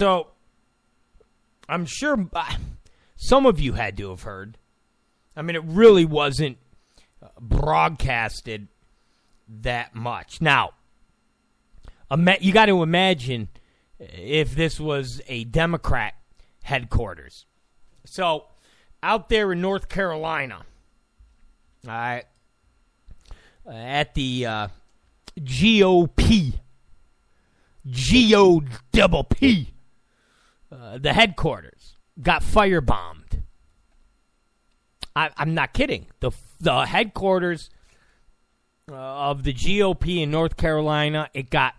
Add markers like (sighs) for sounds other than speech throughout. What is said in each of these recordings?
So, I'm sure uh, some of you had to have heard. I mean, it really wasn't uh, broadcasted that much. Now, you got to imagine if this was a Democrat headquarters. So, out there in North Carolina, all right, at the uh, GOP, GO double P, uh, the headquarters got firebombed. I, I'm not kidding. The the headquarters uh, of the GOP in North Carolina it got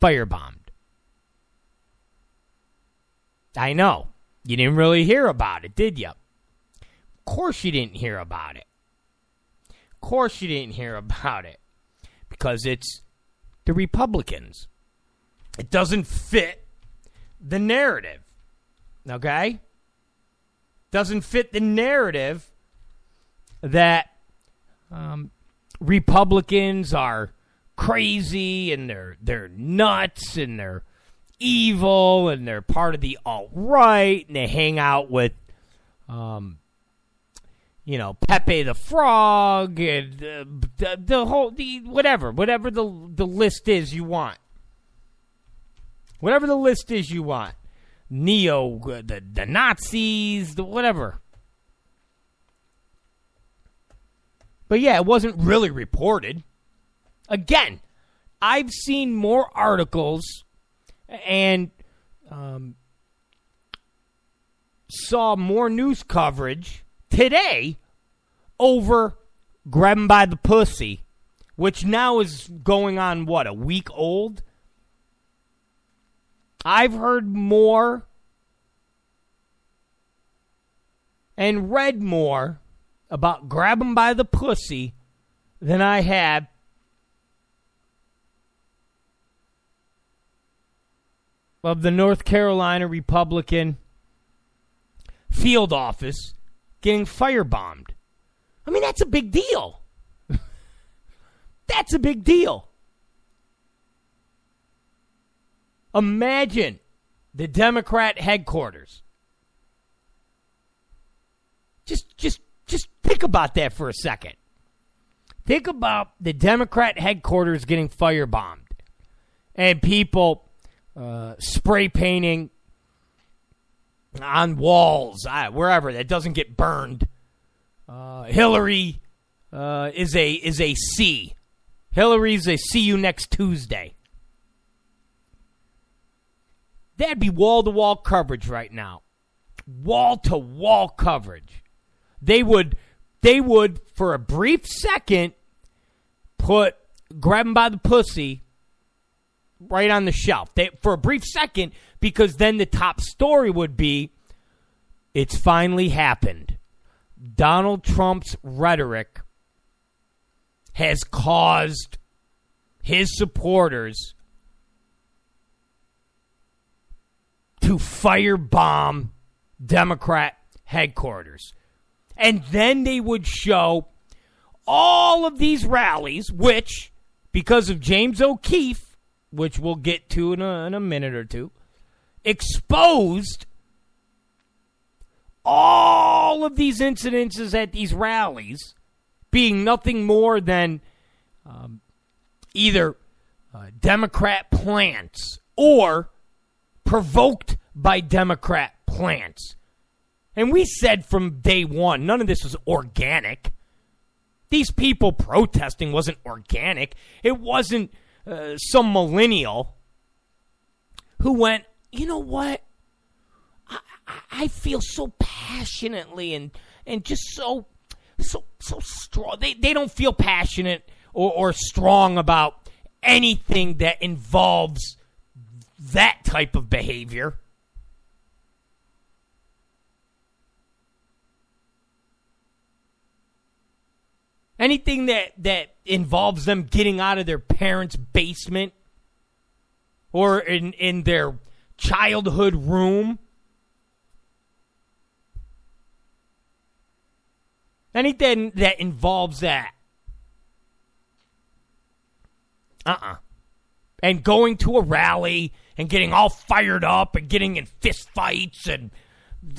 firebombed. I know. You didn't really hear about it, did you? Of course you didn't hear about it. Of course you didn't hear (laughs) about it. Because it's the Republicans. It doesn't fit the narrative. Okay? Doesn't fit the narrative that um, Republicans are crazy and they're they're nuts and they're evil and they're part of the alt right and they hang out with, um, you know, Pepe the Frog and uh, the, the whole the whatever whatever the the list is you want. Whatever the list is you want. Neo, uh, the the Nazis, the whatever. But yeah, it wasn't really reported. Again, I've seen more articles and um, saw more news coverage today over grab by the pussy, which now is going on what a week old. I've heard more and read more about grab him by the pussy than I have of the North Carolina Republican field office getting firebombed. I mean, that's a big deal. (laughs) that's a big deal. Imagine the Democrat headquarters. Just just just think about that for a second. Think about the Democrat headquarters getting firebombed and people uh, spray painting on walls, uh, wherever that doesn't get burned. Uh, Hillary uh, is a is a C. Hillary's a see you next Tuesday. That'd be wall to wall coverage right now. Wall to wall coverage. They would they would for a brief second put grab him by the pussy right on the shelf they, for a brief second because then the top story would be it's finally happened. Donald Trump's rhetoric has caused his supporters to firebomb Democrat headquarters. And then they would show all of these rallies, which, because of James O'Keefe, which we'll get to in a, in a minute or two, exposed all of these incidences at these rallies being nothing more than um, either uh, Democrat plants or provoked by Democrat plants. And we said from day one, none of this was organic. These people protesting wasn't organic. It wasn't uh, some millennial who went, you know what? I, I feel so passionately and and just so so so strong. They they don't feel passionate or, or strong about anything that involves that type of behavior. Anything that that involves them getting out of their parents' basement or in in their childhood room. Anything that involves that. Uh uh-uh. uh and going to a rally and getting all fired up and getting in fist fights and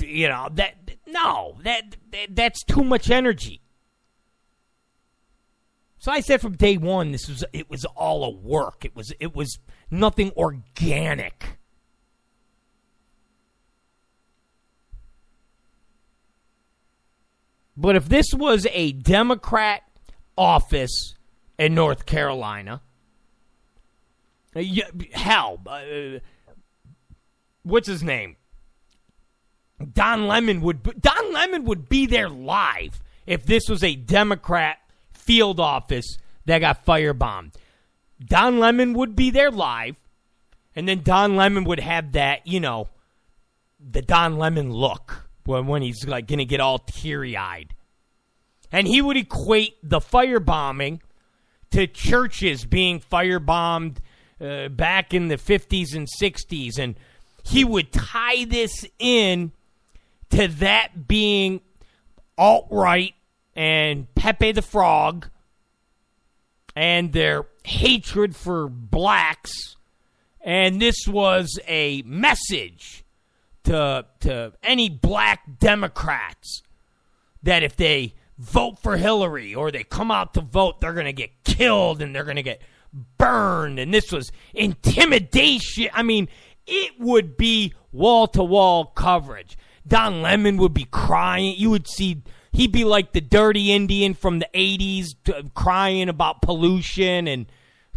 you know that no that, that that's too much energy. So i said from day one this was it was all a work. It was it was nothing organic. But if this was a democrat office in north carolina uh, hell uh, what's his name Don Lemon would Don Lemon would be there live if this was a Democrat field office that got firebombed. Don Lemon would be there live, and then Don Lemon would have that, you know, the Don Lemon look when when he's like gonna get all teary eyed, and he would equate the firebombing to churches being firebombed uh, back in the fifties and sixties, and he would tie this in to that being alt right and Pepe the Frog and their hatred for blacks. And this was a message to, to any black Democrats that if they vote for Hillary or they come out to vote, they're going to get killed and they're going to get burned. And this was intimidation. I mean, it would be wall to wall coverage. Don Lemon would be crying. You would see he'd be like the dirty Indian from the 80s crying about pollution and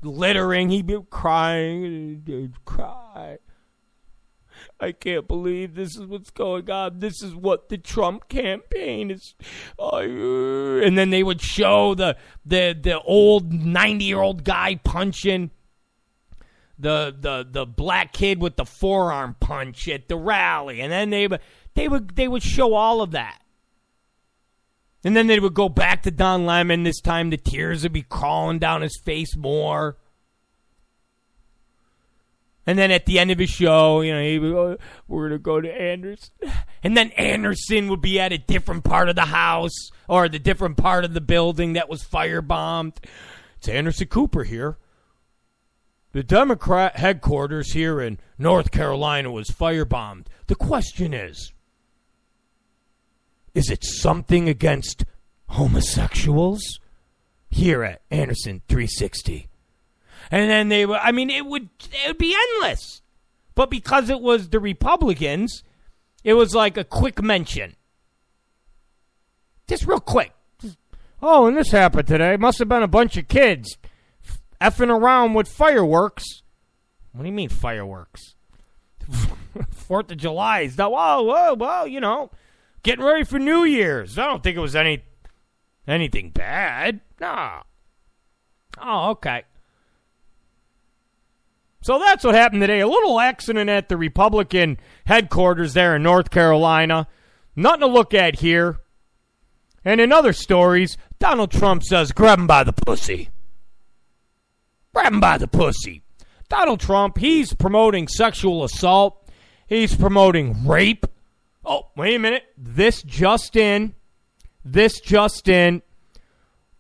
littering. He'd be crying, cry. I can't believe this is what's going on. This is what the Trump campaign is. and then they would show the the the old 90-year-old guy punching the the the black kid with the forearm punch at the rally and then they they would they would show all of that. And then they would go back to Don Lemon. This time the tears would be crawling down his face more. And then at the end of his show, you know, he would we're to go to Anderson. (sighs) And then Anderson would be at a different part of the house or the different part of the building that was firebombed. It's Anderson Cooper here. The Democrat headquarters here in North Carolina was firebombed. The question is is it something against homosexuals? Here at Anderson 360. And then they were, I mean, it would, it would be endless. But because it was the Republicans, it was like a quick mention. Just real quick. Oh, and this happened today. Must have been a bunch of kids effing around with fireworks. What do you mean fireworks? (laughs) Fourth of July is that? Whoa, whoa, whoa! You know, getting ready for New Year's. I don't think it was any anything bad. No. Oh, okay. So that's what happened today. A little accident at the Republican headquarters there in North Carolina. Nothing to look at here. And in other stories, Donald Trump says, grab him by the pussy. Grab him by the pussy. Donald Trump, he's promoting sexual assault. He's promoting rape. Oh, wait a minute. This just in. This just in.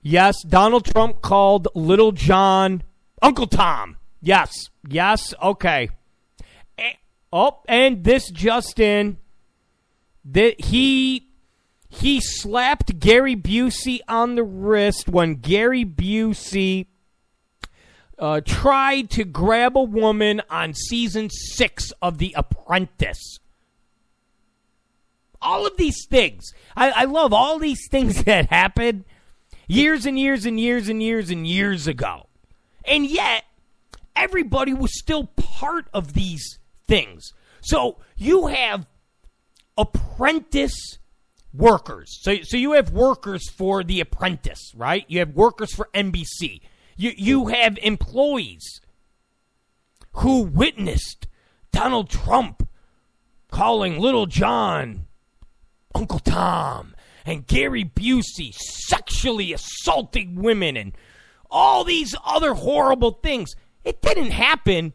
Yes, Donald Trump called Little John Uncle Tom. Yes. Yes. Okay. oh, and this just in. That he he slapped Gary Busey on the wrist when Gary Busey uh, tried to grab a woman on season six of The Apprentice all of these things. I, I love all these things (laughs) that happened years and years and years and years and years ago. And yet, everybody was still part of these things. So you have apprentice workers. So, so you have workers for The Apprentice, right? You have workers for NBC. You, you have employees who witnessed Donald Trump calling Little John Uncle Tom and Gary Busey sexually assaulting women and all these other horrible things. It didn't happen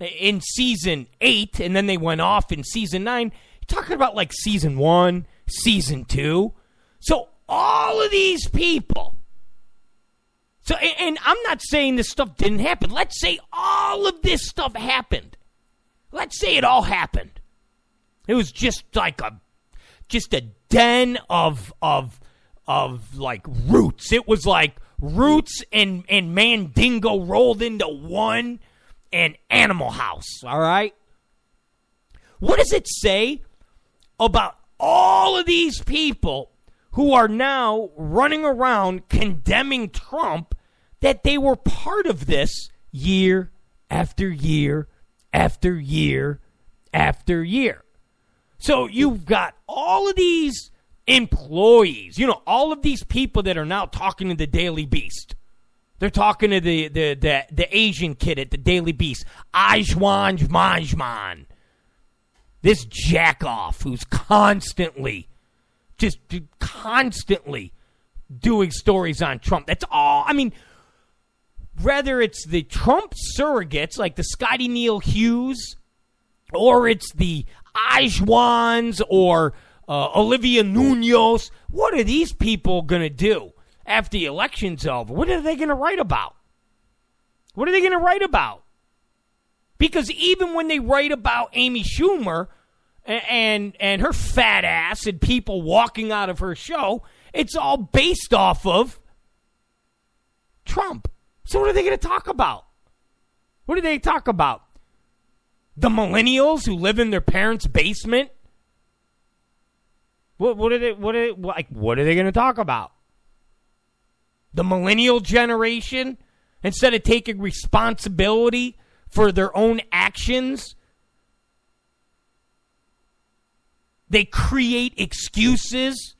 in season eight, and then they went off in season nine. You're talking about like season one, season two. So all of these people So, and, I'm not saying this stuff didn't happen. Let's say all of this stuff happened. Let's say it all happened. It was just like a, just a den of of of like roots. It was like roots and and Mandingo rolled into one, and Animal House. All right. What does it say about all of these people who are now running around condemning Trump that they were part of this year after year after year after year. So you've got all of these employees, you know, all of these people that are now talking to the Daily Beast. They're talking to the the the, the Asian kid at the Daily Beast, Ajwan Manjman. This jackoff who's constantly just constantly doing stories on Trump. That's all. I mean, whether it's the Trump surrogates like the Scottie Nell Hughes, or it's the Ajwans or uh, Olivia Nunez, what are these people going to do after the election's over? What are they going to write about? What are they going to write about? Because even when they write about Amy Schumer and and her fat ass and people walking out of her show, it's all based off of Trump. So what are they going to talk about? What do they talk about? The millennials who live in their parents' basement? What what are they what are they, like what are they going to talk about? The millennial generation instead of taking responsibility for their own actions They create excuses.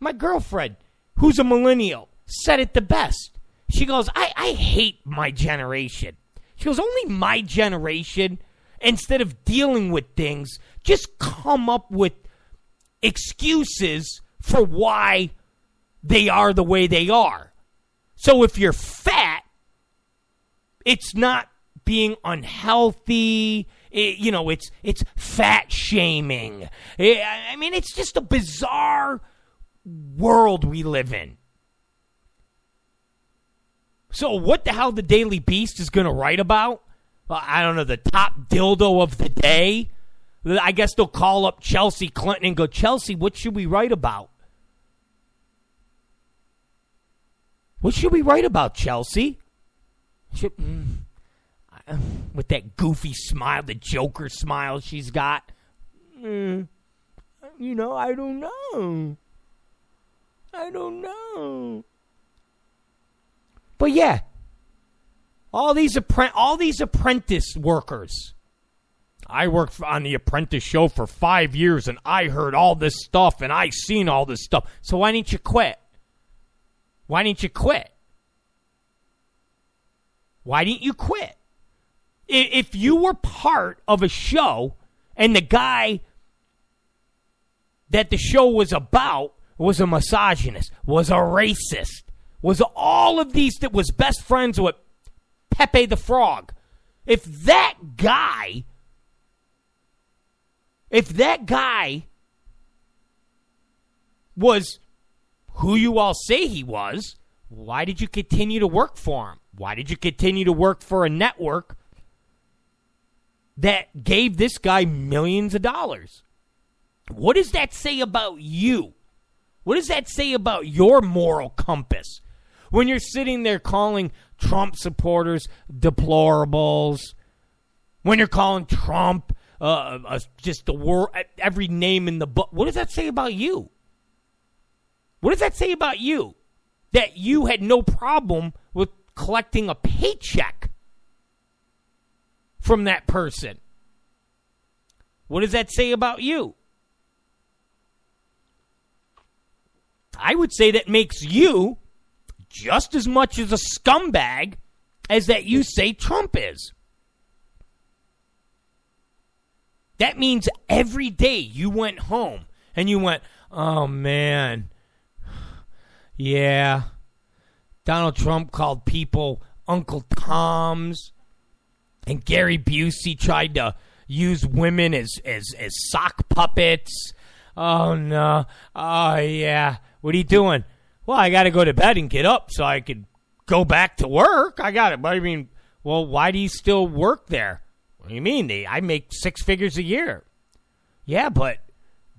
My girlfriend, who's a millennial, said it the best. She goes, I, I hate my generation. She goes, only my generation, instead of dealing with things, just come up with excuses for why they are the way they are. So if you're fat, it's not being unhealthy. It, you know, it's it's fat shaming. It, I mean, it's just a bizarre world we live in. So, what the hell the Daily Beast is going to write about? I don't know, the top dildo of the day. I guess they'll call up Chelsea Clinton and go, Chelsea, what should we write about? What should we write about, Chelsea? Should, mm, with that goofy smile, the Joker smile she's got. Mm, you know, I don't know. I don't know. But yeah, all these all these apprentice workers. I worked on the Apprentice show for five years, and I heard all this stuff, and I seen all this stuff. So why didn't you quit? Why didn't you quit? Why didn't you quit? if you were part of a show and the guy that the show was about was a misogynist, was a racist, was all of these that was best friends with Pepe the Frog. If that guy, if that guy was who you all say he was, why did you continue to work for him? Why did you continue to work for a network that gave this guy millions of dollars. What does that say about you? What does that say about your moral compass? When you're sitting there calling Trump supporters deplorables, when you're calling Trump uh, uh, just the word, every name in the book, what does that say about you? What does that say about you? That you had no problem with collecting a paycheck from that person. What does that say about you? I would say that makes you just as much as a scumbag as that you say Trump is. That means every day you went home and you went, oh man, yeah, Donald Trump called people Uncle Toms and Gary Busey tried to use women as as as sock puppets. Oh no. Oh yeah. What are you doing? Well, I got to go to bed and get up so I could go back to work. I got it. But I mean, well, why do you still work there? What do you mean? I make six figures a year. Yeah, but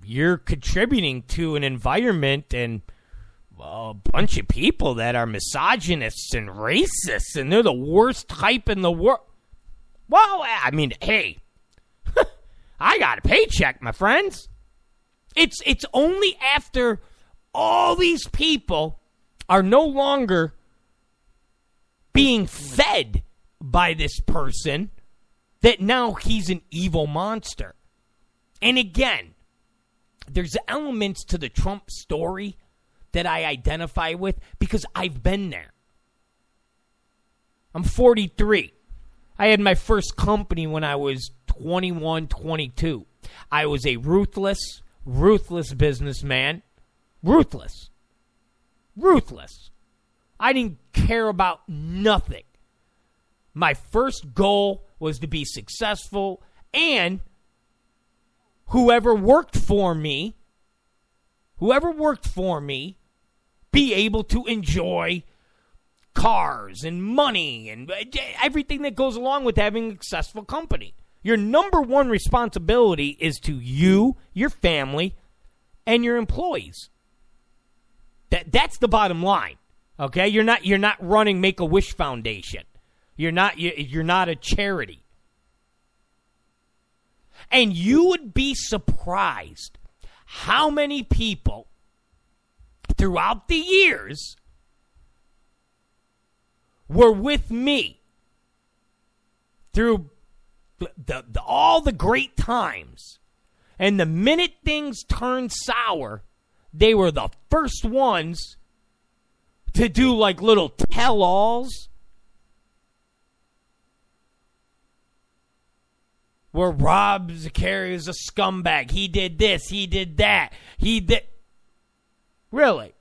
you're contributing to an environment and a bunch of people that are misogynists and racists, and they're the worst type in the world. Well, I mean, hey, (laughs) I got a paycheck, my friends. It's it's only after all these people are no longer being fed by this person that now he's an evil monster. And again, there's elements to the Trump story that I identify with because I've been there. I'm 43. I had my first company when I was 21, 22. I was a ruthless, ruthless businessman. Ruthless. Ruthless. I didn't care about nothing. My first goal was to be successful and whoever worked for me, whoever worked for me, be able to enjoy cars and money and uh, everything that goes along with having a successful company. Your number one responsibility is to you, your family, and your employees. That that's the bottom line. Okay? You're not you're not running Make a Wish Foundation. You're not you're not a charity. And you would be surprised how many people throughout the years were with me through the, the, all the great times. And the minute things turned sour, they were the first ones to do like little tell alls. Where Rob Zicari is a scumbag. He did this, he did that, he did. Really?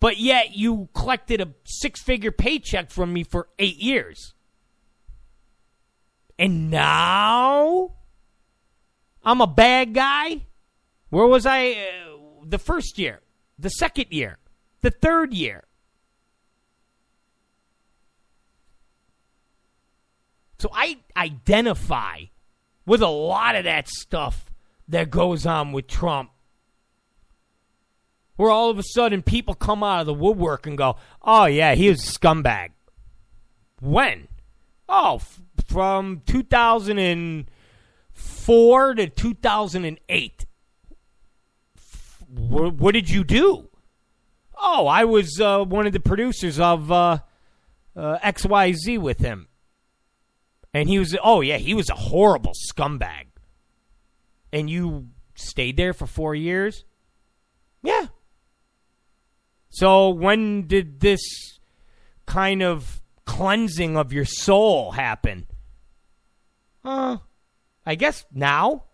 But yet you collected a six figure paycheck from me for eight years. And now I'm a bad guy? Where was I uh, the first year, the second year, the third year? So I identify with a lot of that stuff that goes on with Trump where all of a sudden people come out of the woodwork and go, "Oh yeah, he was a scumbag." When? Oh, f- from 2004 to 2008. F- wh- what did you do? Oh, I was uh, one of the producers of uh, uh, XYZ with him. And he was, oh, yeah, he was a horrible scumbag. And you stayed there for four years? Yeah, so when did this kind of cleansing of your soul happen? Uh, I guess now.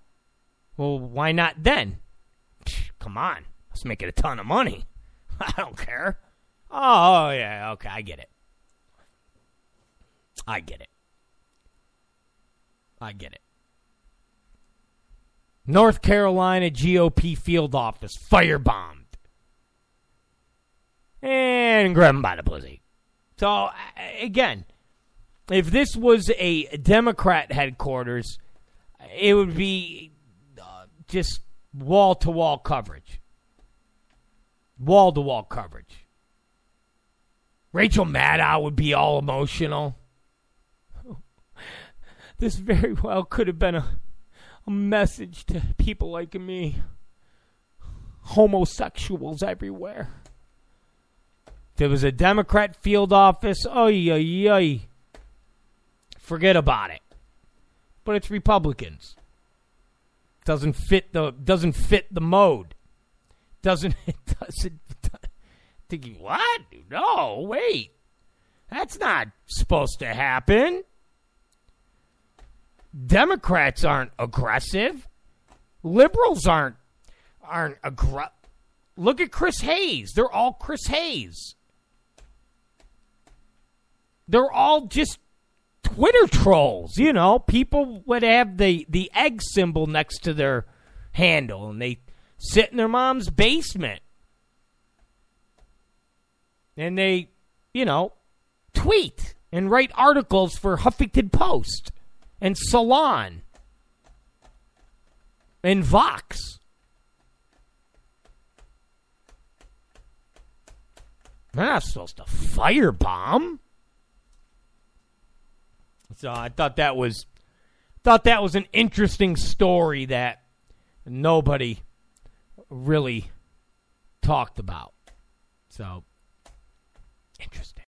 Well, why not then? Come on. I was making a ton of money. (laughs) I don't care. Oh, yeah, okay, I get it. I get it. I get it. North Carolina GOP field office firebombed and grab him by the pussy. So, again, if this was a Democrat headquarters, it would be uh, just wall to wall coverage. Wall to wall coverage. Rachel Maddow would be all emotional. (laughs) This very well could have been a, a message to people like me. Homosexuals everywhere. There was a Democrat field office. Oh, yeah, yeah. Forget about it. But it's Republicans. Doesn't fit the doesn't fit the mode. Doesn't (laughs) it doesn't thinking what? No, wait. That's not supposed to happen. Democrats aren't aggressive. Liberals aren't aren't aggressive. Look at Chris Hayes. They're all Chris Hayes. They're all just Twitter trolls. You know, people would have the the egg symbol next to their handle, and they sit in their mom's basement and they, you know, tweet and write articles for Huffington Post and Salon and Vox. They're not supposed to firebomb. So I thought that was thought that was an interesting story that nobody really talked about. So interesting.